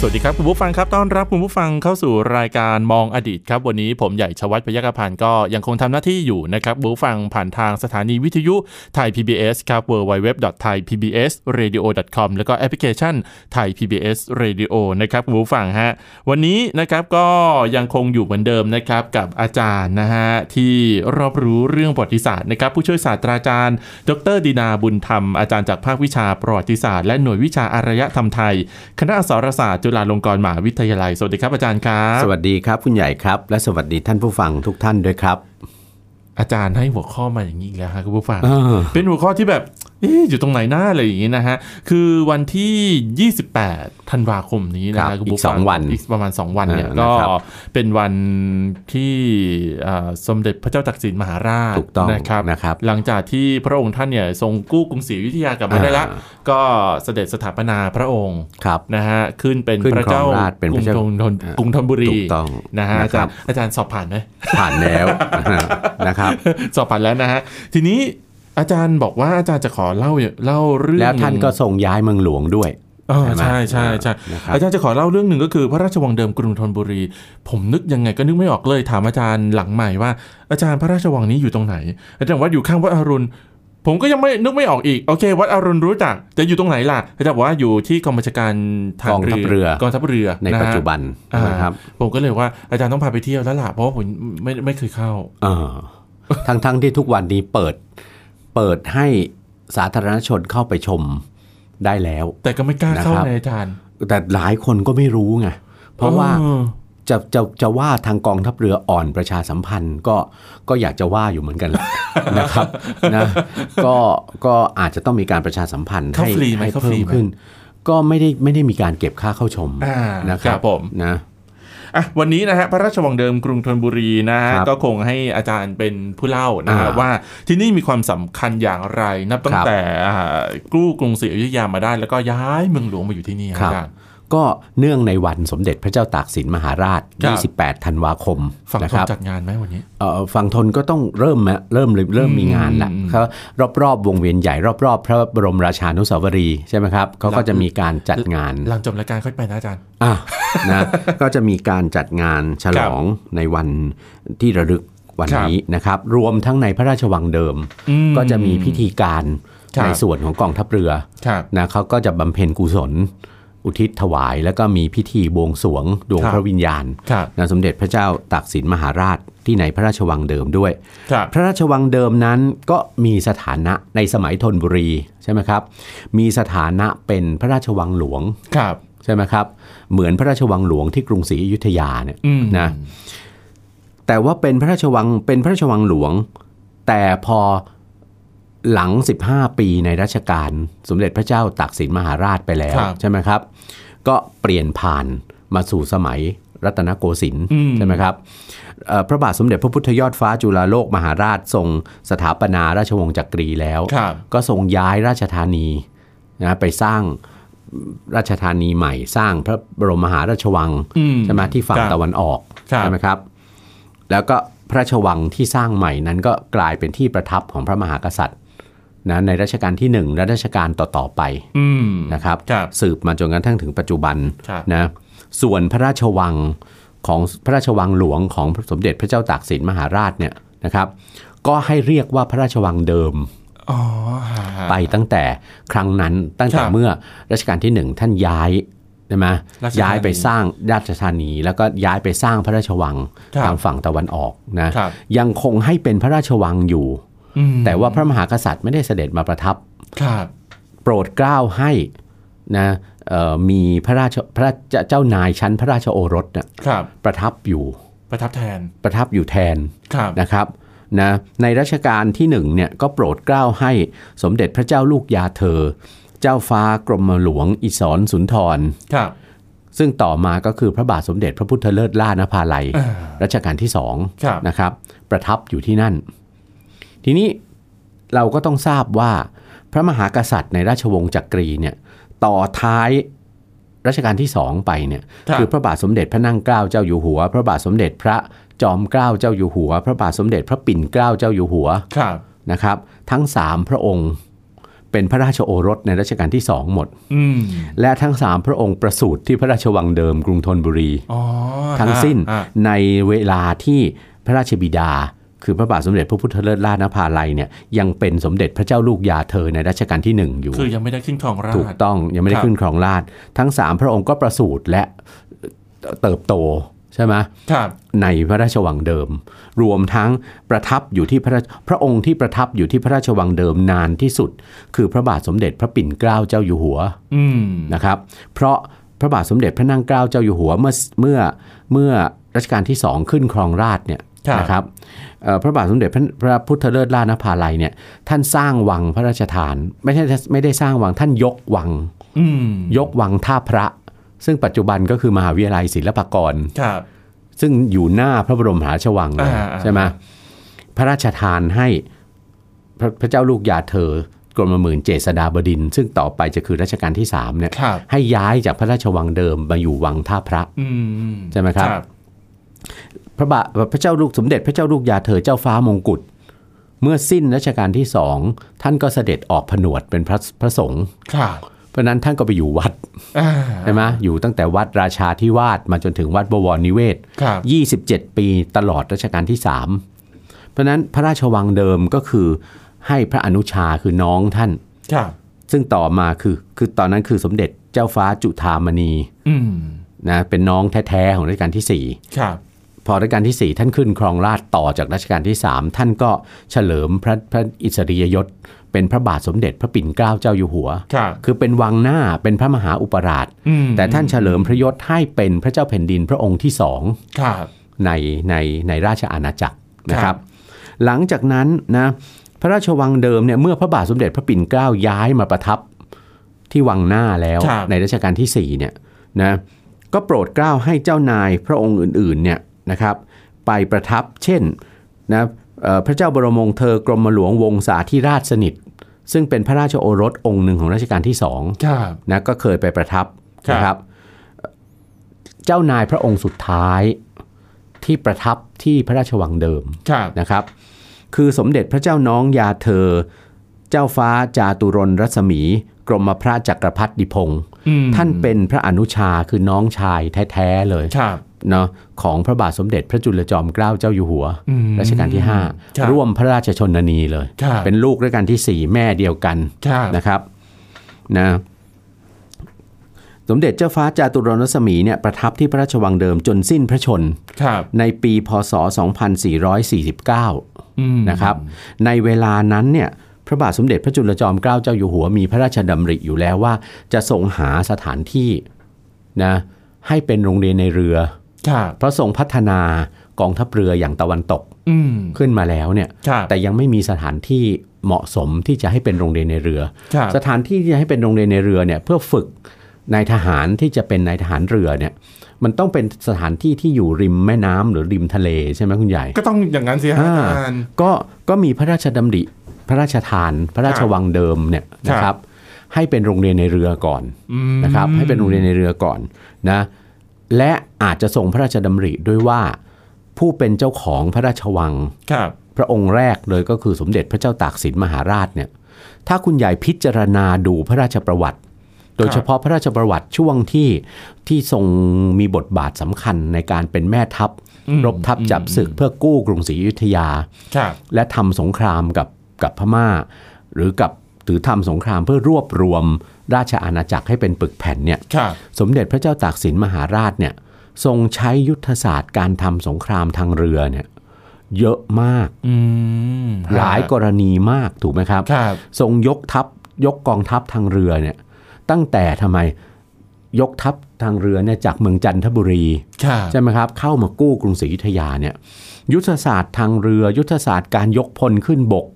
สวัสดีครับ คุณผู้ฟังครับต้อนรับคุณผู้ฟังเข้าสู่รายการมองอดีตครับ วันนี้ผมใหญ่ชวัฒน์พยกพันธ์ก็ยังคงทำหน้าที่อยู่นะครับคุณผู้ฟังผ่านทางสถานีวิทยุไทย PBS ครับ www.thaipbsradio.com แล้วก็แอปพลิเคชันไทย PBS Radio นะครับคุณผู้ฟังฮะวันนี้นะครับก็ยังคงอยู่เหมือนเดิมนะครับกับอาจารย์นะฮะที่รอบรู้เรื่องประวัติศาสตร์นะครับผู้ช่วยศาสตราจารย์ ดรดินาบุญธรรมอาจารย์จากภาควิชาประวัติศาสตร์และหน่วยวิชาอารยธรรมไทย คณะอักษรศาสตร์จุฬาลงกรณ์มหาวิทยาลัย สวัสดีครับอาจารย์ครับ สวัสดีครับคุณใหญ่ครับ และสวัสดีท่านผู้ฟังทุกท่านด้วยครับ อาจารย์ให้หัวข้อมาอย่างนี้อีกแล้วครับคุณผู้ฟังเออเป็นหัวข้อที่แบบ เอ๊ะอยู่ตรงไหนหน้าอะไรอย่างนี้นะฮะ คือวันที่ 28 ธันวาคมนี้นะครัฮะบคุณอีกผู้ฟัสองวัน อีกประมาณ 2 วันเนี่ยเออก็นะครับเป็นวันที่อ่าสมเด็จพระเจ้าตากสินมหาราชถูกต้องนะครับนะครับ หลังจากที่พระองค์ท่านเนี่ยทรงกู้กรุงศรีอยุธยากลับมาได้ละอ่าก็เสด็จสถาปนาพระองค์ครับนะฮะขึ้นเป็นขึ้นพระเจ้าครองราชย์เป็นกพรุระงเจ้าธนธนอ่ากรุงธนบุรีถูกต้องนะฮะอานะคจารัรบย์อาจารย์สอบผ่านไหมผ่านแล้วนะครับ สอบผ่านแล้วนะฮะทีนี้ อาจารย์บอกว่าอาจารย์จะขอเล่าเล่าเรื่องแล้วท่านก็ทรงย้ายเมืองหลวงด้วยอ๋อใช่ไหมใช่ใช่ใช่นะครับอาจารย์จะขอเล่าเรื่องหนึ่งก็คือพระราชวังเดิมกรุงธนบุรี ผมนึกยังไงก็นึกไม่ออกเลยถามอาจารย์หลังใหม่ว่าอาจารย์พระราชวังนี้อยู่ตรงไหน อาจารย์บอกว่าอยู่ข้างวัดอรุณ ผมก็ยังไม่นึกไม่ออกอีกโอเค วัดอรุณรู้จักแต่อยู่ตรงไหนล่ะอาจารย์บอกว่าอยู่ที่กองบัญชาการทหารกองทัพเรือกองทัพเรือในะฮะปัจจุบันอ่านะครับผมก็เลยว่าอาจารย์ต้องพาไปเที่ยวแล้วล่ะเพราะว่าผมไม่ไม่เคยเข้าเออทั้งทั้งที่ทุกวันนี้เปิด เปิดให้สาธารณชนเข้าไปชมได้แล้ว แต่ก็ไม่กล้าเข้านะครับในอาจารย์ แต่หลายคนก็ไม่รู้ไงเพราะว่าเออจะจะจะว่าทางกองทัพเรืออ่อนประชาสัมพันธ์ก็ก็อยากจะว่าอยู่เหมือนกันแหละนะครับนะก็ก็อาจจะต้องมีการประชาสัมพันธ์เข้าให้ฟรีไหมให้เข้าฟเพิ่รีมไหมขึ้น ก็ไม่ได้ไม่ได้มีการเก็บค่าเข้าชมอ่านะคครัรับบผมนะ อะวันนี้นะฮะพระราชวังเดิมกรุงธนบุรีนะฮะครับก็คงให้อาจารย์เป็นผู้เล่านะฮะอ่าว่าที่นี่มีความสำคัญอย่างไรนับตั้คงรับแต่อ่ากู้กรุงศรีอยุธยามาได้ แล้วก็ย้ายเมืองหลวงมาอยู่ที่นี่ครับอาจารย์ ก็เนื่องในวันสมเด็จพระเจ้าตากสินมหาราชครับ28 ธันวาคมฝั่งนะทคนรับจัดงานไหมวันนี้เอ่อฝั่งทนก็ต้องเริ่มมะเริ่มเลยเริ่มมีงานละอืมเขารอบๆวงเวียนใหญ่รอบๆพระบรมราชานุสาวรีย์ใช่ไหมครับเขาก็จะมีการจัดงาน หลังจบรายการค่อยไปนะอาจารย์อะนะก็จะมีการจัดงานฉลองในวันที่ระลึกวันนี้นะครับ รวมทั้งในพระราชวังเดิมอืมก็จะมีพิธีการครับในส่วนของกองทัพเรือครับนะเขาก็จะบำเพ็ญกุศล อุทิศถวาย แล้วก็มีพิธีบวงสรวงดวงครับพระวิญญาณครับนะสมเด็จพระเจ้าตากสินมหาราชที่ในพระราชวังเดิมด้วยครับพระราชวังเดิมนั้นก็มีสถานะในสมัยธนบุรีใช่ไหมครับ มีสถานะเป็นพระราชวังหลวงครับใช่ไหมครับ เหมือนพระราชวังหลวงที่กรุงศรีอยุธยาเนี่ยอืมนะแต่ว่าเป็นพระราชวังเป็นพระราชวังหลวง แต่พอ หลัง 15 ปีในรัชกาลสมเด็จพระเจ้าตากสินมหาราชไปแล้วครับใช่ไหมครับ ก็เปลี่ยนผ่านมาสู่สมัยรัตนโกสินทร์อืมใช่ไหมครับเอ่อพระบาทสมเด็จพระพุทธยอดฟ้าจุฬาโลกมหาราชทรงสถาปนาราชวงศ์จักรีแล้วครับก็ทรงย้ายราชธานีนะไปสร้างราชธานีใหม่สร้างพระบรมมหาราชวังอืมใช่ไหมที่ฝั่งครับตะวันออกครับใช่ไหมครับ แล้วก็พระราชวังที่สร้างใหม่นั้นก็กลายเป็นที่ประทับของพระมหากษัตริย์ นะในรัชกาลที่หนึ่งและรัชกาลต่อๆไปอืมนะครับครับสืบมาจนกระทั่งถึงปัจจุบันครับนะส่วนพระราชวังของพระราชวังหลวงของสมเด็จพระเจ้าตากสินมหาราชเนี่ยนะครับ ก็ให้เรียกว่าพระราชวังเดิมอ๋อไปตั้งแต่ครั้งนั้นตั้งแต่ครับเมื่อรัชกาลที่หนึ่งท่านย้ายใช่ไหมราชธานีย้ายไปสร้างราชธานี แล้วก็ย้ายไปสร้างพระราชวังครับทางฝั่งตะวันออกนะครับยังคงให้เป็นพระราชวังอยู่อืม แต่ว่าพระมหากษัตริย์ไม่ได้เสด็จมาประทับครับโปรดเกล้าให้นะเอ่อมีพระราชพระเจ้านายชั้นพระราชโอรสน่ะครับประทับอยู่ประทับแทนประทับอยู่แทนครับนะครับนะในรัชกาลที่หนึ่งเนี่ยก็โปรดเกล้าให้สมเด็จพระเจ้าลูกยาเธอ เจ้าฟ้ากรมหลวงอิศรสุนทรครับซึ่งต่อมาก็คือพระบาทสมเด็จพระพุทธเลิศล่านภาลัยอ่ารัชกาลที่สองครับนะครับ ประทับอยู่ที่นั่น ทีนี้เราก็ต้องทราบว่าพระมหากษัตริย์ในราชวงศ์จักรีเนี่ยต่อท้ายรัชกาลที่สองไปเนี่ยครับคือพระบาทสมเด็จพระนั่งเกล้าเจ้าอยู่หัว พระบาทสมเด็จพระจอมเกล้าเจ้าอยู่หัว พระบาทสมเด็จพระปิ่นเกล้าเจ้าอยู่หัวครับนะครับ ทั้งสามพระองค์เป็นพระราชโอรสในรัชกาลที่สองหมดอืมและทั้งสามพระองค์ประสูติที่พระราชวังเดิมกรุงธนบุรีอ๋อทั้งสิ้นอ่าในเวลาที่พระราชบิดา คือพระบาทสมเด็จพระพุทธเลิศราชนภาลัยเนี่ยยังเป็นสมเด็จพระเจ้าลูกยาเธอในรัชกาลที่หนึ่งอยู่ คือยังไม่ได้ขึ้นครองราชถูกต้องยังไม่ได้ครับขึ้นครองราชย์ทั้งสามพระองค์ก็ประสูติและเติบโตใช่ไหมครับในพระราชวังเดิม รวมทั้งประทับอยู่ที่พระราชพระองค์ที่ประทับอยู่ที่พระราชวังเดิมนานที่สุด คือพระบาทสมเด็จพระปิ่นเกล้าเจ้าอยู่หัวอืมนะครับ เพราะพระบาทสมเด็จพระนั่งเกล้าเจ้าอยู่หัวเมื่อเมื่อเมื่อรัชกาลที่สองขึ้นครองราชย์เนี่ยครับ นะครับเอ่อพระบาทสมเด็จพระพระพุทธเลิศราชนภาลัยเนี่ยท่านสร้างวังพระราชทาน ไม่ใช่ไม่ได้สร้างวังท่านยกวังอืมยกวังท่าพระ ซึ่งปัจจุบันก็คือมหาวิทยาลัยศิลปากรครับซึ่งอยู่หน้าพระบรมมหาราชวังเลยอ่าอ่าใช่ไหมพระราชทานให้พระพระเจ้าลูกยาเธอกรมหมื่นเจษฎาบดินทร์ซึ่งต่อไปจะคือรัชกาลที่สามเนี่ยครับให้ย้ายจากพระราชวังเดิมมาอยู่วังท่าพระอืมใช่ไหมครับ พระบาทพระเจ้าลูกสมเด็จพระเจ้าลูกยาเธอเจ้าฟ้ามงกุฎเมื่อสิ้นรัชกาลที่สองท่านก็เสด็จออกผนวดเป็นพระพระสงฆ์ครับเพราะฉะนั้นท่านก็ไปอยู่วัดอ่าใช่ไหมอยู่ตั้งแต่วัดราชาธิวาสมาจนถึงวัดบวรนิเวศครับ27 ปีตลอดรัชกาลที่3เพราะฉะนั้นพระราชวังเดิมก็คือให้พระอนุชาคือน้องท่านครับซึ่งต่อมาคือคือตอนนั้นคือสมเด็จเจ้าฟ้าจุฑามณีอืมนะเป็นน้องแท้ ๆ ของรัชกาลที่ครับ4 พอรัชกาลที่ 4 ท่านขึ้นครองราชย์ต่อจากรัชกาลที่ 3 ท่านก็เฉลิมพระพระอิสริยยศ เป็นพระบาทสมเด็จพระปิ่นเกล้าเจ้าอยู่หัวครับคือเป็นวังหน้าเป็นพระมหาอุปราชอืมแต่ท่านเฉลิมพระยศให้เป็นพระเจ้าแผ่นดินพระองค์ที่สองครับในในในราชอาณาจักรนะคครัรับบหลังจากนั้นนะพระราชวังเดิมเนี่ยเมื่อพระบาทสมเด็จพระปิ่นเกล้าย้ายมาประทับที่วังหน้าแล้วครับในรัชกาลที่สี่เนี่ยนะก็โปรดเกล้าให้เจ้านายพระองค์อื่นๆเนี่ย นะครับไปประทับเช่นนะเอ่อพระเจ้าบรมวงศ์เธอกรมหลวงวงศาธิราชสนิท ซึ่งเป็นพระราชโอรสองค์หนึ่งของรัชกาลที่สองครับนะก็เคยไปประทับครับนะครับ เจ้านายพระองค์สุดท้ายที่ประทับที่พระราชวังเดิมครับนะครับ คือสมเด็จพระเจ้าน้องยาเธอ เจ้าฟ้าจาตุรนรัศมี กรมพระจักรพรรดิพงศ์อืมท่านเป็นพระอนุชาคือน้องชายแท้ ๆ เลยครับ เนาะของพระบาทสมเด็จพระจุลจอมเกล้าเจ้าอยู่หัวอืมรัชกาลที่ครับ5ร่วมพระราชชนนีเลยครับเป็นลูกด้วยกันที่ 4 แม่เดียวกันครับนะครับนะสมเด็จเจ้าฟ้าจาตุรนรัศมีเนี่ยประทับที่พระราชวังเดิมจนสิ้นพระชนครับในปีพศ 2449อืมนะครับ ในเวลานั้นเนี่ยพระบาทสมเด็จพระจุลจอมเกล้าเจ้าอยู่หัวมีพระราชดำริอยู่แล้วว่า จะทรงหาสถานที่นะให้เป็นโรงเรียนในเรือครับ เพราะทรงพัฒนากองทัพเรืออย่างตะวันตกอืมขึ้นมาแล้วเนี่ยครับแต่ยังไม่มีสถานที่เหมาะสมที่จะให้เป็นโรงเรียนในเรือครับสถานที่ที่จะให้เป็นโรงเรียนในเรือเนี่ยเพื่อฝึกนายทหารที่จะเป็นนายทหารเรือเนี่ย มันต้องเป็นสถานที่ที่อยู่ริมแม่น้ำหรือริมทะเลใช่ไหมคุณใหญ่ ก็ต้องอย่างนั้นสิฮะอ่าอาจารย์ก็ก็มีพระราชดำริ พระราชทาน พระราชวังเดิมเนี่ยนะคครัรับบให้เป็นโรงเรียนในเรือก่อนอืมนะครับ ให้เป็นโรงเรียนในเรือก่อนนะ และอาจจะส่งพระราชดำริด้วยว่าผู้เป็นเจ้าของพระราชวังครับพระองค์แรกเลยก็คือสมเด็จพระเจ้าตากสินมหาราชเนี่ยถ้าคุณใหญ่พิจารณาดูพระราชประวัติ โดยเฉพาะพระราชประวัติช่วงที่ที่ทรงมีบทบาทสำคัญในการเป็นแม่ทัพอืมรบทัพจับศึกเพื่อกู้กรุงศรีอยุธยาครับและทำสงครามกับกับพม่า หรือกับหรือทำสงครามเพื่อรวบรวม ราชอาณาจักรให้เป็นปึกแผ่นเนี่ยครับสมเด็จพระเจ้าตากสินมหาราชเนี่ยทรงใช้ยุทธศาสตร์การทำสงครามทางเรือเนี่ยเยอะมากอืมหลายกรณีมากถูกไหมครับครับทรงยกทัพยกกองทัพทางเรือเนี่ยตั้งแต่ทำไมยกทัพทางเรือเนี่ยจากเมืองจันทบุรีครับใช่ไหมครับเข้ามากู้กรุงศรีอยุธยาเนี่ยยุทธศาสตร์ทางเรือ ยุทธศาสตร์การยกพลขึ้นบก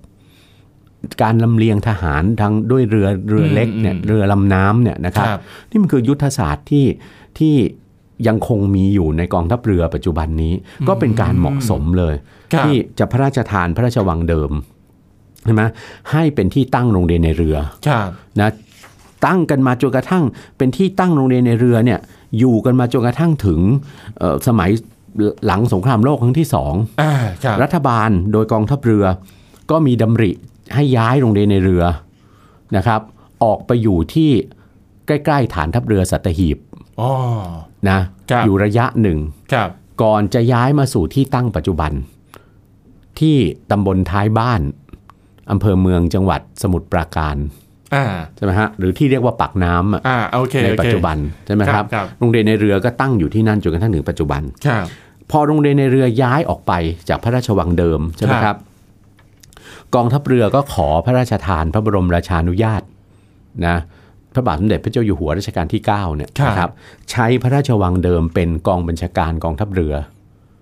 การลำเลียงทหารทางด้วยเรือเรือเล็กเนี่ยเรือลำน้ำเนี่ยนะครับครับนี่มันคือยุทธศาสตร์ที่ที่ยังคงมีอยู่ในกองทัพเรือปัจจุบันนี้ ก็เป็นการเหมาะสมเลยครับที่จะพระราชทานพระราชวังเดิมใช่ไหมให้เป็นที่ตั้งโรงเรียนในเรือครับนะตั้งกันมาจนกระทั่ง เป็นที่ตั้งโรงเรียนในเรือเนี่ยอยู่กันมาจนกระทั่งถึงเอ่อสมัยหลังสงครามโลกครั้งที่สองอ่าครับรัฐบาลโดยกองทัพเรือก็มีดำริ ให้ย้ายโรงเรียนในเรือนะครับ ออกไปอยู่ที่ใกล้ๆฐานทัพเรือสัตหีบอ๋อนะครับอยู่ระยะหนึ่งครับก่อนจะย้ายมาสู่ที่ตั้งปัจจุบัน ที่ตำบลท้ายบ้านอำเภอเมืองจังหวัดสมุทรปราการอ่าใช่ไหมฮะหรือที่เรียกว่าปากน้ำอะอ่าโอเคในโอเคปัจจุบันใช่ไหมครับครับโรงเรียนในเรือก็ตั้งอยู่ที่นั่นจนกระทั่งถึงปัจจุบันครับพอโรงเรียนในเรือย้ายออกไปจากพระราชวังเดิมใช่ไหมคครัรับบ กองทัพเรือก็ขอพระราชทานพระบรมราชานุญาตนะพระบาทสมเด็จพระเจ้าอยู่หัวรัชกาลที่ 9 เนี่ยนะครับใช้พระราชวังเดิมเป็นกองบัญชาการกองทัพเรือ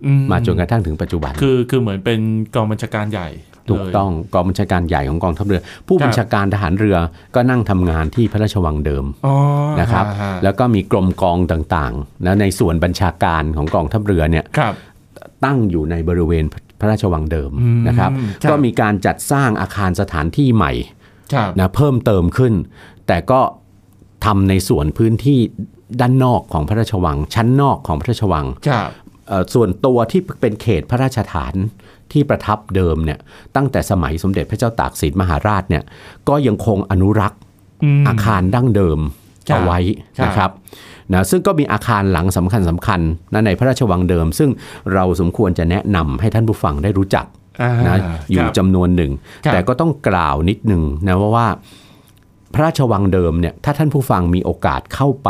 อืมาจนกระทั่งถึงปัจจุบัน คือคือเหมือนเป็นกองบัญชาการใหญ่ ถูกเลยต้องกองบัญชาการใหญ่ของกองทัพเรือ ผู้ครับบัญชาการทหารเรือก็นั่งทำงานที่พระราชวังเดิมอ๋อนะครับฮฮแล้วก็มีกรมกองต่างๆนะในส่วนบัญชาการของกองทัพเรือเนี่ยครับตั้งอยู่ในบริเวณ พระราชวังเดิมอืมนะครับครับ ก็มีการจัดสร้างอาคารสถานที่ใหม่ครับนะเพิ่มเติมขึ้น แต่ก็ทำในส่วนพื้นที่ด้านนอกของพระราชวัง ชั้นนอกของพระราชวังครับเอ่อส่วนตัวที่เป็นเขตพระราชฐานที่ประทับเดิมเนี่ยตั้งแต่สมัยสมเด็จพระเจ้าตากสินมหาราชเนี่ยก็ยังคงอนุรักษ์มอาคารดั้งเดิมครับเอาไว้ครับนะครับ นะซึ่งก็มีอาคารหลังสำคัญสำคัญนะในพระราชวังเดิม ซึ่งเราสมควรจะแนะนำให้ท่านผู้ฟังได้รู้จักอ่านะอยู่ครับจำนวนหนึ่งครับแต่ก็ต้องกล่าวนิดหนึ่งนะว่าว่า พระราชวังเดิมเนี่ยถ้าท่านผู้ฟังมีโอกาสเข้าไป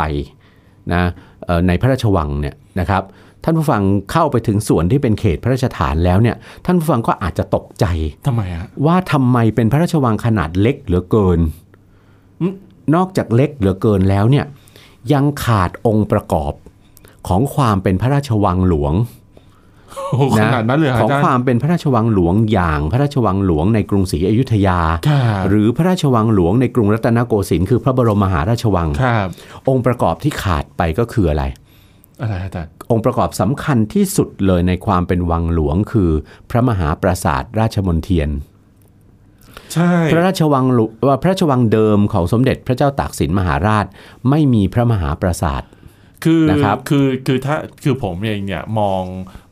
นะเอ่อในพระราชวังเนี่ยนะครับท่านผู้ฟังเข้าไปถึงส่วนที่เป็นเขตพระราชฐานแล้วเนี่ยท่านผู้ฟังก็อาจจะตกใจทำไมฮะว่าทำไมเป็นพระราชวังขนาดเล็กเหลือเกินอืมนอกจากเล็กเหลือเกินแล้วเนี่ย ยังขาดองค์ประกอบของความเป็นพระราชวังหลวงโอ้โหขนาดนั้นเลยเหรของอาจารย์ความเป็นพระราชวังหลวงอย่างพระราชวังหลวงในกรุงศรีอยุธยาครับหรือพระราชวังหลวงในกรุงรัตนโกสินทร์คือพระบรมมหาราชวังครับองค์ประกอบที่ขาดไปก็คืออะไรอะไรอาจารย์องค์ประกอบสำคัญที่สุดเลยในความเป็นวังหลวงคือ พระมหาปราสาทราชมนเทียน ใช่พระราชวังหลวว่าพระราชวังเดิมของสมเด็จพระเจ้าตากสินมหาราชไม่มีพระมหาปราสาทคือนะครับคือคือถ้าคือผมเองเนี่ยมอง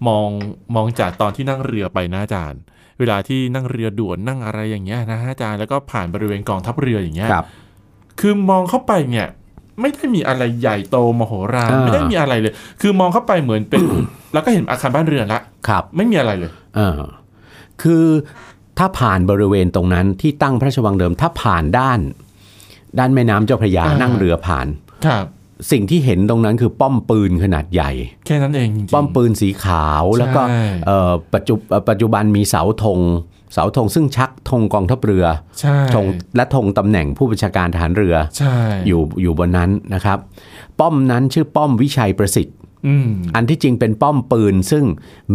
มองมองจากตอนที่นั่งเรือไปนะอาจารย์ เวลาที่นั่งเรือด่วนนั่งอะไรอย่างเงี้ยนะฮะอาจารย์แล้วก็ผ่านบริเวณกองทัพเรืออย่างเงี้ยครับคือมองเข้าไปเนี่ยไม่ได้มีอะไรใหญ่โตมโหฬารอ่าไม่ได้มีอะไรเลย คือมองเข้าไปเหมือนเป็น แล้วก็เห็นอาคารบ้านเรือนละครับ ไม่มีอะไรเลย เออคือ ถ้าผ่านบริเวณตรงนั้นที่ตั้งพระราชวังเดิม ถ้าผ่านด้าน ด้านแม่น้ำเจ้าพระยาอ่านั่นั่งเรือผ่าน ครับ สิ่งที่เห็นตรงนั้นคือป้อมปืนขนาดใหญ่ แค่นั้นเองจริงๆ ป้อมปืนสีขาวแล้วก็ใช่ เอ่อปัจจุเอ่อปัจจุบันมีเสาธงเสาธงซึ่งชักธงกองทัพเรือใช่ธงและธงตำแหน่งผู้บัญชาการทหารเรือ ใช่อยู่อยู่บนนั้นนะครับ ป้อมนั้นชื่อป้อมวิชัยประสิทธิ์ อืมอันที่จริงเป็นป้อมปืนซึ่ง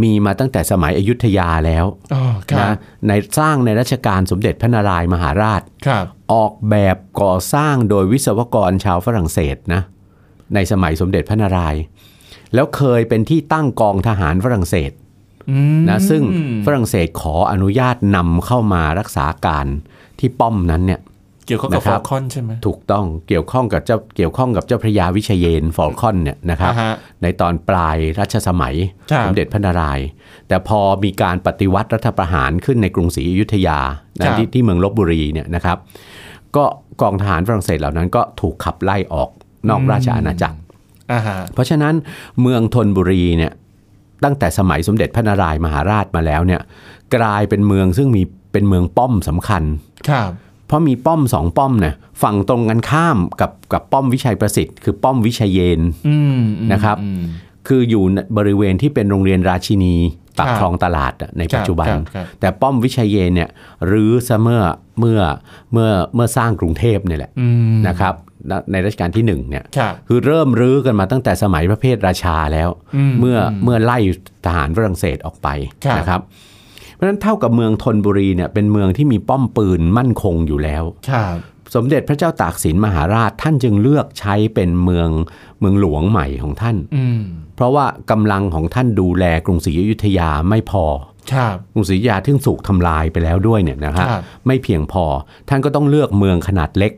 มีมาตั้งแต่สมัยอยุธยาแล้วอ๋อครับนะในสร้างในรัชกาลสมเด็จพระนารายมหาราชครับออกแบบก่อสร้างโดยวิศวกรชาวฝรั่งเศสนะในสมัยสมเด็จพระนารายณ์แล้วเคยเป็นที่ตั้งกองทหารฝรั่งเศสอืมนะซึ่งฝรั่งเศสขออนุญาตนำเข้ามารักษาการที่ป้อมนั้นเนี่ย เกี่ยวข้องกับนะคฟรัอบลคอนใช่ไหมถูกต้องเกี่ยวข้องกับเจ้าเกี่ยวข้องกับเจ้าพระยาวิเชยนฟอลคอนเนี่ยนะครับอ่าฮะในตอนปลายรัชสมัยครับสมเด็จพระนารายณ์แต่พอมีการปฏิวัติรัฐประหารขึ้นในกรุงศรีอยุธยาครันะบที่ที่เมืองลบบุรีเนี่ยนะครับ ก็กองทหารฝรั่งเศสเหล่านั้นก็ถูกขับไล่ออกนอกราชอาณาจักรอ่าฮะเพราะฉะนั้นเมืองธนบุรีเนี่ยตั้งแต่สมัยสมเด็จพระนารายณ์มหาราชมาแล้วเนี่ยกลายเป็นเมืองซึ่งมีเป็นเมืองป้อมสำคัญครับเพ ราะมีป้อมสองป้อมเนี่ยฝั่งตรงกันข้ามกับกับป้อมวิชัยประสิทธิ์คือป้อมวิชัยเยนอืมอืมนะครับอืมคืออยู่ในบริเวณที่เป็นโรงเรียนราชินีปากครับคลองตลาดอะในปัจจุบันครับครับแต่ป้อมวิชัยเยนเนี่ยรื้อซะเมื่อเมื่อเมื่อเมื่อสร้างกรุงเทพเนี่ยแหละอืมนะครับณในรัชกาลที่หนึ่งเนี่ยครับคือเริ่มรื้อกันมาตั้งแต่สมัยพระเพทราชาแล้วอืมเมื่ออืมเมื่อไล่ทหารฝรั่งเศสออกไปครับนะครับเพ ราะฉะนั้นเท่ากับเมืองธนบุรีเนี่ยเป็นเมืองที่มีป้อมปืนมั่นคงอยู่แล้ว ครับสมเด็จพระเจ้าตากสินมหาราชท่านจึงเลือกใช้เป็นเมืองเมืองหลวงใหม่ของท่าน อืมเพราะว่ากำลังของท่านดูแลกรุงศรีอยุธยาไม่พอ ครับ กรุงศรีอยุธยาที่ถูกทำลายไปแล้วด้วยเนี่ยนะครับครับ ไม่เพียงพอท่านก็ต้องเลือกเมืองขนาดเล็ก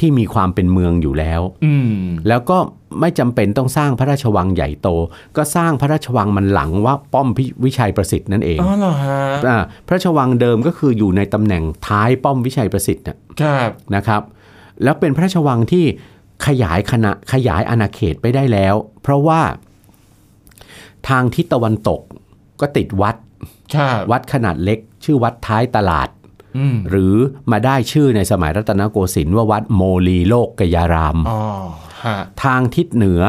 ที่มีความเป็นเมืองอยู่แล้วอืมแล้วก็ไม่จำเป็นต้องสร้างพระราชวังใหญ่โต ก็สร้างพระราชวังมันหลังว่าป้อมพิวิชัยประสิทธิ์นั่นเองอ๋อเหรอฮะอ่าพระราชวังเดิมก็คืออยู่ในตำแหน่งท้ายป้อมวิชัยประสิทธิ์น่ะครับนะครับ แล้วเป็นพระราชวังที่ขยายคณะขยายอาณาเขตไปได้แล้ว เพราะว่าทางทิศตะวันตกก็ติดวัดครับวัดขนาดเล็ก ชื่อวัดท้ายตลาดอืม หรือมาได้ชื่อในสมัยรัตนโกสินทร์ว่าวัดโมลีโลกกยารามอ๋อฮะทางทิศเหนือ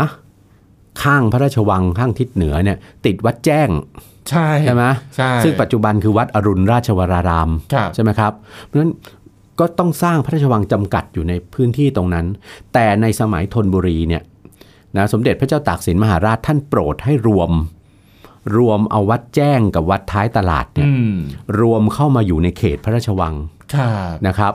ข้างพระราชวังข้างทิศเหนือเนี่ย ติดวัดแจ้งใช่ใช่ไหมใช่ซึ่งปัจจุบันคือวัดอรุณราชวรารามครับใช่ไหมครับ เพราะฉะนั้นก็ต้องสร้างพระราชวังจำกัดอยู่ในพื้นที่ตรงนั้น แต่ในสมัยธนบุรีเนี่ยนะสมเด็จพระเจ้าตากสินมหาราชท่านโปรดให้รวม รวมเอาวัดแจ้งกับวัดท้ายตลาดเนี่ยอืมรวมเข้ามาอยู่ในเขตพระราชวังครับนะครับ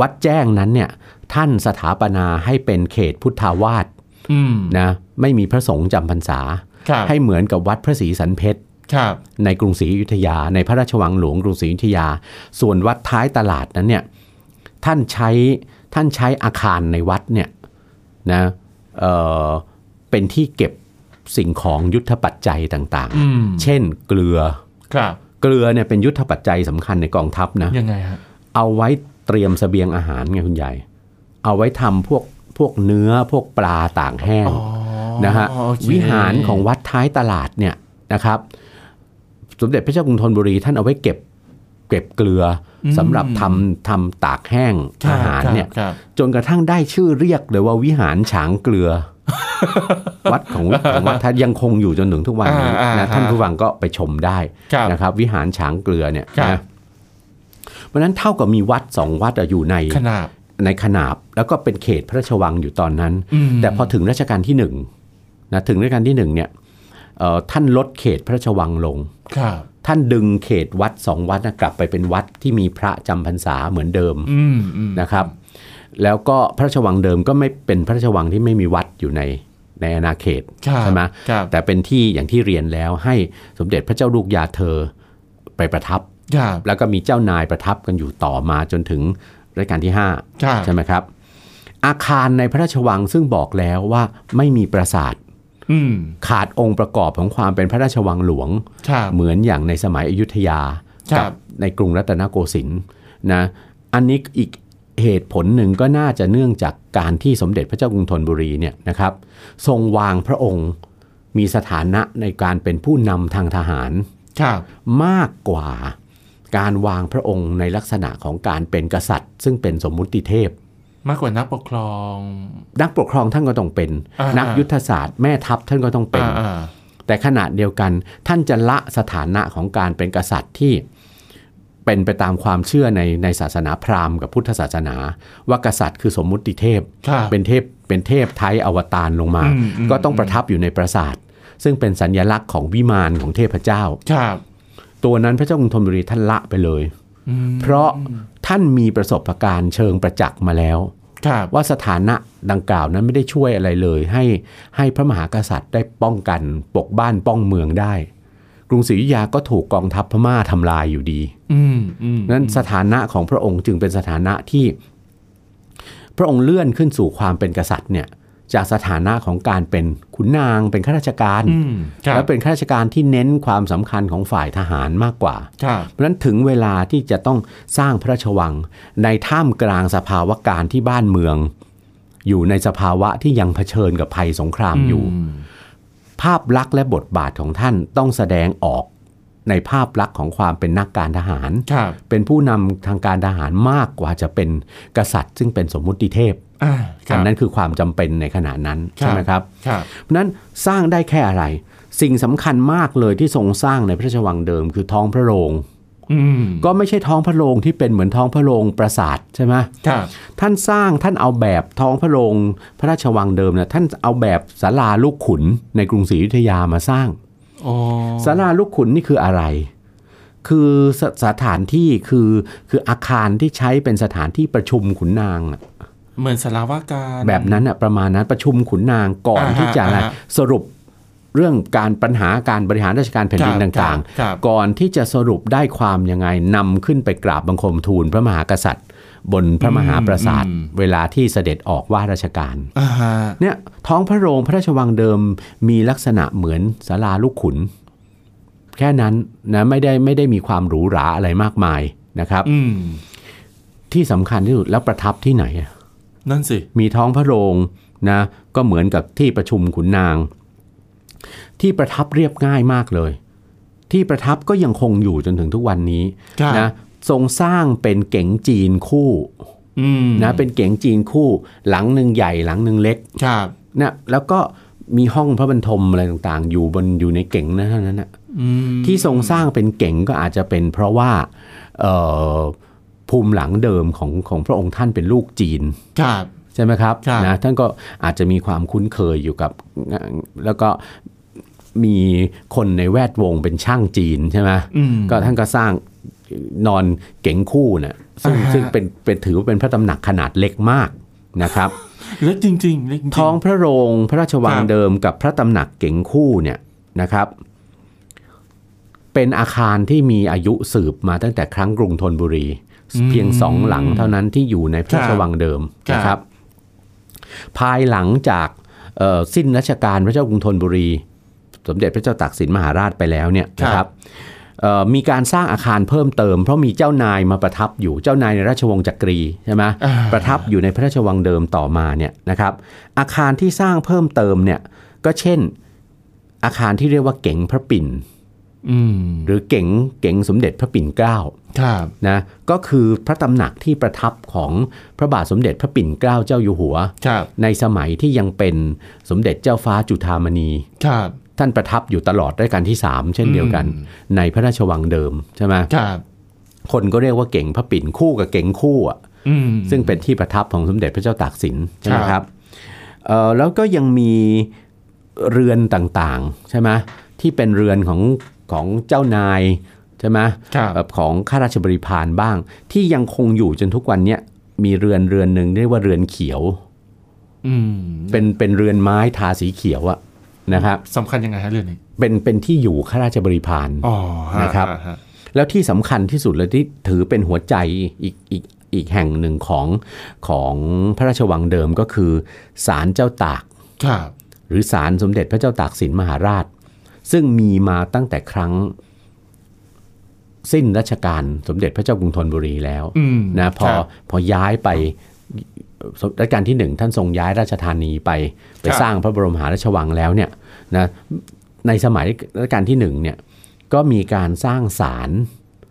วัดแจ้งนั้นเนี่ยท่านสถาปนาให้เป็นเขตพุทธาวาสอืมนะไม่มีพระสงฆ์จำพรรษาครับให้เหมือนกับวัดพระศรีสันเพชรครับในกรุงศรีอยุธยา ในพระราชวังหลวงกรุงศรีอยุธยา ส่วนวัดท้ายตลาดนั้นเนี่ยท่านใช้ท่านใช้อาคารในวัดเนี่ยนะเอ่อเป็นที่เก็บ สิ่งของยุทธปัจจัยต่างอืมๆเช่นเกลือ ครับ เกลือเนี่ยเป็นยุทธปัจจัยสำคัญในกองทัพนะยังไงฮะเอาไว้เตรียมเสบียงอาหารไงคุณใหญ่ เอาไว้ทำพวกพวกเนื้อพวกปลาต่างแห้งอ๋อนะฮะโอเควิหารของวัดท้ายตลาดเนี่ยนะครับ สมเด็จพระเจ้ากรุงธนบุรีท่านเอาไว้เก็บเก็บเกลืออสำหรับทำทำตากแห้งคบอาหารเนี่ยครับจนกระทั่งได้ชื่อเรียกเลยว่าวิหารฉางเกลือ วัดของของวัดท่านยังคงอยู่จนถึงทุกวันนี้อ่าอ่านะท่านผู้ฟังก็ไปชมได้ครับนะครับ วิหารฉางเกลือเนี่ยครับนะเพราะฉะนั้นเท่ากับมีวัดสองวัดอะอยู่ในขนาบในขนาบแล้วก็เป็นเขตพระราชวังอยู่ตอนนั้นอืมแต่พอถึงรัชกาลที่หนึ่งนะถึงรัชกาลที่หนึ่งเนี่ยเอ่อท่านลดเขตพระราชวังลงครับท่านดึงเขตวัดสองวัดนะกลับไปเป็นวัดที่มีพระจำพรรษาเหมือนเดิมอืมอืมนะครับ แล้วก็พระราชวังเดิมก็ไม่เป็นพระราชวังที่ไม่มีวัดอยู่ในในอาณาเขตครับใช่ไหมครับแต่เป็นที่อย่างที่เรียนแล้วให้สมเด็จพระเจ้าลูกยาเธอไปประทับครับแล้วก็มีเจ้านายประทับกันอยู่ต่อมาจนถึงรัชกาลที่ห้าครับใช่ไหมครับ อาคารในพระราชวังซึ่งบอกแล้วว่าไม่มีปราสาทอืมขาดองค์ประกอบของความเป็นพระราชวังหลวงครับเหมือนอย่างในสมัยอยุธยาครักับในกรุงรัตนโกสินทร์นะอันนี้อีก เหตุผลหนึ่งก็น่าจะเนื่องจากการที่สมเด็จพระเจ้ากรุงธนบุรีเนี่ยนะครับ ทรงวางพระองค์มีสถานะในการเป็นผู้นำทางทหารครับมากกว่าการวางพระองค์ในลักษณะของการเป็นกษัตริย์ ซึ่งเป็นสมมุติเทพ มากกว่านักปกครอง นักปกครองท่านก็ต้องเป็นอ่านันักยุทธศาสตร์แม่ทัพท่านก็ต้องเป็นอ่าอ่าแต่ขณะเดียวกันท่านจะละสถานะของการเป็นกษัตริย์ที่ เป็นไปตามความเชื่อในในศาสนาพราหมณ์กับพุทธศาสนา ว่ากษัตริย์คือสมมุติเทพครับเป็นเทพเป็นเทพไทยอวตารลงมาอืมอืมก็ต้องประทับอยู่ในปราสาท ซึ่งเป็นสัญญลักษณ์ของวิมานของเทพเจ้าครับตัวนั้นพระเจ้ากรุงธนบุรีท่านละไปเลยอืมเพราะท่านมีประสบการณ์เชิงประจักษ์มาแล้วครับว่าสถานะดังกล่าวนั้นไม่ได้ช่วยอะไรเลย ให้ให้พระมหากษัตริย์ได้ป้องกันปกบ้านป้องเมืองได้ กรุงศรีอยุธยาก็ถูกกองทัพพม่าทำลายอยู่ดีอืมอืม นั้นสถานะของพระองค์จึงเป็นสถานะที่ พระองค์เลื่อนขึ้นสู่ความเป็นกษัตริย์เนี่ยจากสถานะของการเป็นขุนนางเป็นข้าราชการอืมครับและเป็นข้าราชการที่เน้นความสำคัญของฝ่ายทหารมากกว่าครับเพราะฉะนั้นถึงเวลาที่จะต้องสร้างพระราชวัง ในท่ามกลางสภาวะการที่บ้านเมือง อยู่ในสภาวะที่ยังเผชิญกับภัยสงครามอยู่มภาพลักษณ์และบทบาทของท่านต้องแสดงออก ในภาพลักษณ์ของความเป็นนักการทหารครับเป็นผู้นำทางการทหารมากกว่าจะเป็นกษัตริย์ ซึ่งเป็นสมมุติเทพอ่าคอัรับนนั้นคือความจำเป็นในขณะนั้นครับใช่ไหมครับครับเพราะฉะนั้นสร้างได้แค่อะไร สิ่งสำคัญมากเลยที่ทรงสร้างในพระราชวังเดิมคือท้องพระโรงอืมก็ไม่ใช่ท้องพระโรงที่เป็นเหมือนท้องพระโรงปราสาทใช่ไหมครับท่านสร้างท่านเอาแบบท้องพระโรงพระราชวังเดิมเนี่ยท่านเอาแบบศาลาลูกขุนในกรุงศรีอยุธยามาสร้างโอ้ ศาลาลูกขุนนี่คืออะไร คือสสถานที่คือคืออาคารที่ใช้เป็นสถานที่ประชุมขุนนางอะเหมือนสารวาการแบบนั้นอะประมาณนั้นประชุมขุนนางก่อนอ่าฮะที่จะอะไรอ่าฮะสรุปเรื่องการปัญหาการบริหารราชการแผ่นดินครับต่างครับๆก่อนที่จะสรุปได้ความยังไงนำขึ้นไปกราบบังคมทูลพระมหากษัตริย์ บนพระมหาปราสาทอืมเวลาที่เสด็จออกว่าราชการอ่าฮะเนี่ยท้องพระโรงพระราชวังเดิมมีลักษณะเหมือนศาลาลูกขุน แค่นั้นนะไม่ได้ไม่ได้มีความหรูหราอะไรมากมายนะครับอืมที่สำคัญที่สุดแล้วประทับที่ไหนอะนั่นสิ มีท้องพระโรงนะก็เหมือนกับที่ประชุมขุนนาง ที่ประทับเรียบง่ายมากเลย ที่ประทับก็ยังคงอยู่จนถึงทุกวันนี้ครับนะ ทรงสร้างเป็นเก๋งจีนคู่อืมนะเป็นเก๋งจีนคู่ หลังหนึ่งใหญ่หลังหนึ่งเล็กครับนะแล้วก็มีห้องพระบรรทมอะไรต่างๆ อยู่บนอยู่ในเก๋งนะเท่านั้นนะอืมที่ทรงสร้างเป็นเก๋งก็อาจจะเป็นเพราะว่าเอ่อภูมิหลังเดิมของของพระองค์ท่านเป็นลูกจีนครับใช่ไหมครับครับนะท่านก็อาจจะมีความคุ้นเคยอยู่กับ แล้วก็มีคนในแวดวงเป็นช่างจีนใช่ไหมอืมก็ท่านก็สร้าง นอนเก๋งคู่นะซึ่งอ่าฮะซึ่งเป็นเป็นถือว่าเป็นพระตำหนักขนาดเล็กมากนะครับเล็กจริงๆเล็กจริงๆท้องพระโรงพระราชวังครับเดิมกับพระตำหนักเก๋งคู่เนี่ยนะครับ เป็นอาคารที่มีอายุสืบมาตั้งแต่ครั้งกรุงธนบุรี เพียงสองหลังเท่านั้นที่อยู่ในพระราชวังเดิมครับนะครับ ภายหลังจากเอ่อสิ้นรัชกาลพระเจ้ากรุงธนบุรี สมเด็จพระเจ้าตากสินมหาราชไปแล้วเนี่ยนะครับเอ่อ มีการสร้างอาคารเพิ่มเติม เพราะมีเจ้านายมาประทับอยู่เจ้านายในราชวงศ์จักรีใช่ไหมอ่าประทับอยู่ในพระราชวังเดิมต่อมาเนี่ยนะครับอาคารที่สร้างเพิ่มเติมเนี่ยก็เช่นอาคารที่เรียกว่าเก๋งพระปิ่นอืมหรือเก๋งเก๋งสมเด็จพระปิ่นเกล้าครับนะก็คือพระตำหนักที่ประทับของพระบาทสมเด็จพระปิ่นเกล้าเจ้าอยู่หัวครับในสมัยที่ยังเป็นสมเด็จเจ้าฟ้าจุฑามณีครับ ท่านประทับอยู่ตลอดรัชกาลที่ 3 เช่นเดียวกันอืมในพระราชวังเดิมใช่ไหมครับคนก็เรียกว่าเก่งพระปิ่นคู่กับเก่งคู่อะอืมซึ่งเป็นที่ประทับของสมเด็จพระเจ้าตากสินใช่ไหมครับครับเอ่อแล้วก็ยังมีเรือนต่างๆใช่ไหมที่เป็นเรือนของของเจ้านายใช่ไหมครับเอ่อของข้าราชบริพารบ้าง ที่ยังคงอยู่จนทุกวันเนี้ยมีเรือนเรือนหนึ่งเรียกว่าเรือนเขียวอืมเป็นเป็นเรือนไม้ทาสีเขียวอะ นะครับสำคัญยังไงฮะเรื่องนี้เป็นเป็นที่อยู่ข้าราชบริพารอ๋อฮนะครับฮฮะแล้วที่สำคัญที่สุดเลยที่ถือเป็นหัวใจอีกอีกอีกแห่งหนึ่งของของพระราชวังเดิมก็คือศาลเจ้าตากครับหรือศาลสมเด็จพระเจ้าตากสินมหาราช ซึ่งมีมาตั้งแต่ครั้งสิ้นรัชกาลสมเด็จพระเจ้ากรุงธนบุรีแล้วอืมนะพอครับพอย้ายไป รัชกาลที่หนึ่งท่านทรงย้ายราชธานีไปไปครับสร้างพระบรมมหาราชวังแล้วเนี่ยนะในสมัยรัชกาลที่หนึ่งเนี่ยก็มีการสร้างศาล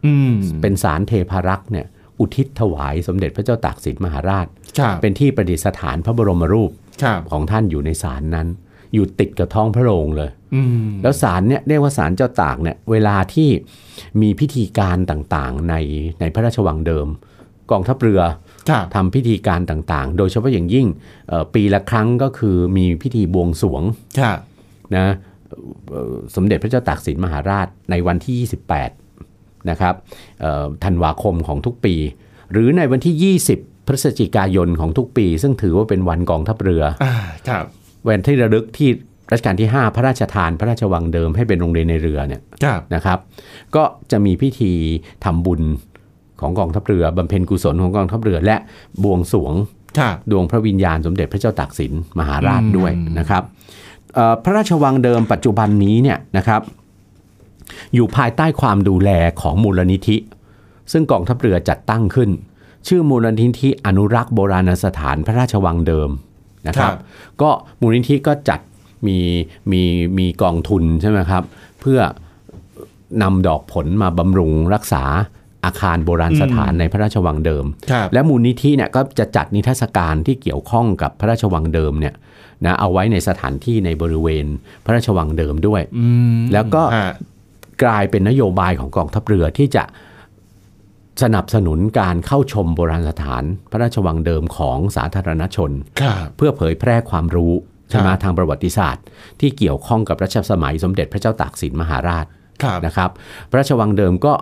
อืมเป็นศาลเทพารักษ์เนี่ยอุทิศถวายสมเด็จพระเจ้าตากสินมหาราชครับเป็นที่ประดิษฐานพระบรมรูปครับของท่านอยู่ในศาลนั้น อยู่ติดกับท้องพระโรงเลยอืมแล้วศาลเนี่ยเรียกว่าศาลเจ้าตากเนี่ยเวลาที่มีพิธีการต่างๆในในพระราชวังเดิม กองทัพเรือครับทำพิธีการต่างๆ โดยเฉพาะอย่างยิ่งเอ่อปีละครั้งก็คือมีพิธีบวงสรวงครับนะเอ่อสมเด็จพระเจ้าตากสินมหาราชในวันที่ 28 นะครับเอ่อธันวาคมของทุกปี หรือในวันที่ 20 พฤศจิกายนของทุกปี ซึ่งถือว่าเป็นวันกองทัพเรืออ่าครับวันที่ระลึกที่รัชกาลที่ 5 พระราชทานพระราชวังเดิมให้เป็นโรงเรียนในเรือเนี่ยครับนะครับ ก็จะมีพิธีทำบุญ ของกองทัพเรือบำเพ็ญกุศลของกองทัพเรือ และบวงสรวงครับดวงพระวิญญาณสมเด็จพระเจ้าตากสินมหาราชอืมด้วยนะครับเอ่อพระราชวังเดิมปัจจุบันนี้เนี่ยนะครับ อยู่ภายใต้ความดูแลของมูลนิธิ ซึ่งกองทัพเรือจัดตั้งขึ้น ชื่อมูลนิธิอนุรักษ์โบราณสถานพระราชวังเดิมนะครับ ก็มูลนิธิก็จัดมีมีมีกองทุนใช่ไหมครับ เพื่อนำดอกผลมาบำรุงรักษา อาคารโบราณสถานในพระราชวังเดิมครับและมูลนิธิเนี่ยก็จะจัดนิทรรศการที่เกี่ยวข้องกับพระราชวังเดิมเนี่ยนะเอาไว้ในสถานที่ในบริเวณพระราชวังเดิมด้วยอืมแล้วก็ฮะกลายเป็นนโยบายของกองทัพเรือที่จะสนับสนุนการเข้าชมโบราณสถาน พระราชวังเดิมของสาธารณชนครับเพื่อเผยแพร่ความรู้ใช่ไหมครับทางประวัติศาสตร์ ที่เกี่ยวข้องกับรัชสมัยสมเด็จพระเจ้าตากสินมหาราชครับนะครับ พระราชวังเดิมก็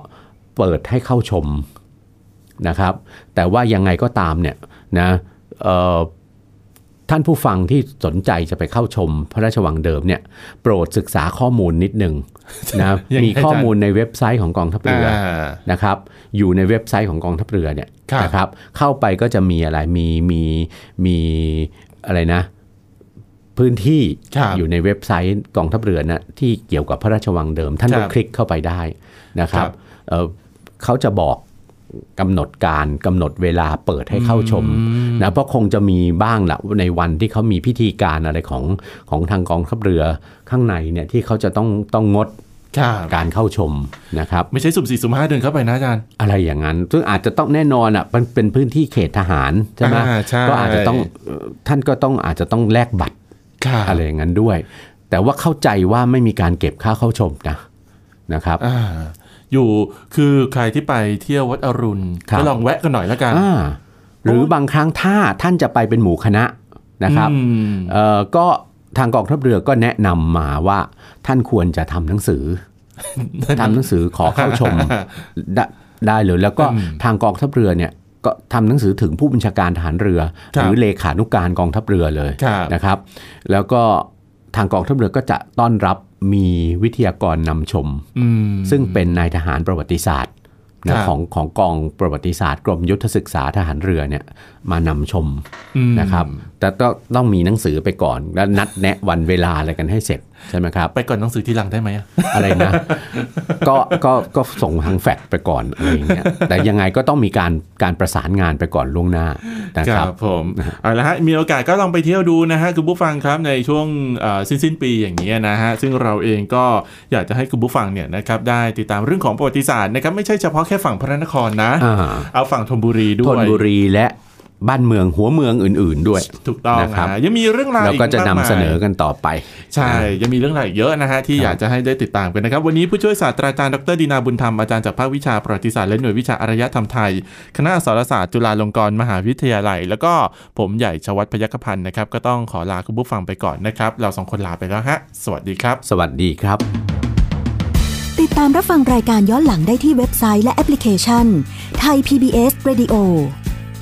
เปิดให้เข้าชมนะครับ แต่ว่ายังไงก็ตามเนี่ยนะเอ่อท่านผู้ฟังที่สนใจจะไปเข้าชมพระราชวังเดิมเนี่ยโปรดศึกษาข้อมูลนิดหนึ่งนะยังไงมีข้ออาจารย์มูลในเว็บไซต์ของกองทัพเรืออ่านะครับอยู่ในเว็บไซต์ของกองทัพเรือเนี่ยครับนะครับเข้าไปก็จะมีอะไรมีมีมีอะไรนะ พื้นที่ครับอยู่ในเว็บไซต์กองทัพเรือนะที่เกี่ยวกับพระราชวังเดิม ท่านครัก็บคลิกเข้าไปได้นะครับครับ เอ่อเขาจะบอกกำหนดการกำหนดเวลาเปิดให้เข้าชมอืมนะเพราะคงจะมีบ้างแหละในวันที่เขามีพิธีการอะไรของของทางกองทัพเรือข้างในเนี่ยที่เขาจะต้องต้องงดครับการเข้าชมนะครับ ไม่ใช่สุ่มสี่สุ่มห้าเดินเข้าไปนะอาจารย์ อะไรอย่างนั้น ซึ่งอาจจะต้องแน่นอนอะมันเป็นพื้นที่เขตทหารใช่ไหมอ่าใช่ก็อาจจะต้องเอ่อท่านก็ต้องอาจจะต้องแลกบัตรครับอะไรอย่างนั้นด้วย แต่ว่าเข้าใจว่าไม่มีการเก็บค่าเข้าชมนะนะครับ อ่าอยู่คือใครที่ไปเที่ยววัดอรุณครับก็ลองแวะกันหน่อยแล้วกันอ่าหรือบางครั้งถ้าท่านจะไปเป็นหมู่คณะนะครับอืมเอ่อก็ทางกองทัพเรือก็แนะนำมาว่าท่านควรจะทำหนังสือทำหนังสือขอเข้าชมได้ได้เลยแล้วก็อืมทางกองทัพเรือเนี่ยก็ทำหนังสือถึงผู้บัญชาการทหารเรือครับหรือเลขานุการกองทัพเรือเลยครับนะครับ แล้วก็ทางกองทัพเรือก็จะต้อนรับ มีวิทยากรนำชมอืมซึ่งเป็นนายทหารประวัติศาสตร์ครันะบของของกองประวัติศาสตร์กรมยุทธศึกษาทหารเรือเนี่ยมานำชมอืมนะครับ แต่ก็ต้องมีหนังสือไปก่อน แล้วนัดแนะวันเวลาอะไรกันให้เสร็จใช่ไหมครับ ไปก่อนหนังสือที่หลังได้ไหมอะอะไรนะ ก็ก็ก็ส่งทางแฟกซ์ไปก่อนอะไรอย่างเงี้ยแต่ยังไงก็ต้องมีการการประสานงานไปก่อนล่วงหน้านะครับผมเอาละฮะมีโอกาสก็ลองไปเที่ยวดูนะฮะคุณผู้ฟังครับในช่วงเอ่อสิ้นสิ้นปีอย่างนี้ยนะฮะซึ่งเราเองก็อยากจะให้คุณผู้ฟังเนี่ยนะครับได้ติดตามเรื่องของประวัติศาสตร์นะครับไม่ใช่เฉพาะแค่ฝั่งพระนครนะอ่าเอาฝั่งธนบุรีด้ธวนยบุรีและ บ้านเมืองหัวเมืองอื่น ๆด้วย ถูกต้องนะครับนะฮะยังมีเรื่องราวเราอีก็จะนำมากมายเสนอกันต่อไป ใช่ ยังมีเรื่องราวอีกเยอะนะฮะที่อยากจะให้ได้ติดตามกันนะครับ วันนี้ผู้ช่วยศาสตราจารย์ดรดีนาบุญธรรมอาจารย์จากภาควิชาประวัติศาสตร์และหน่วยวิชาอารยธรรมไทย คณะอักษรศาสตร์จุฬาลงกรณ์มหาวิทยาลัย แล้วก็ผมใหญ่ชวัฒน์พยัคฆพันธ์นะครับก็ต้องขอลาคุณผู้ฟังไปก่อนนะครับ เราสองคนลาไปแล้วฮะสวัสดีครับ สวัสดีครับ ติดตามรับฟังรายการย้อนหลังได้ที่เว็บไซต์และแอปพลิเคชันไทย PBS Radio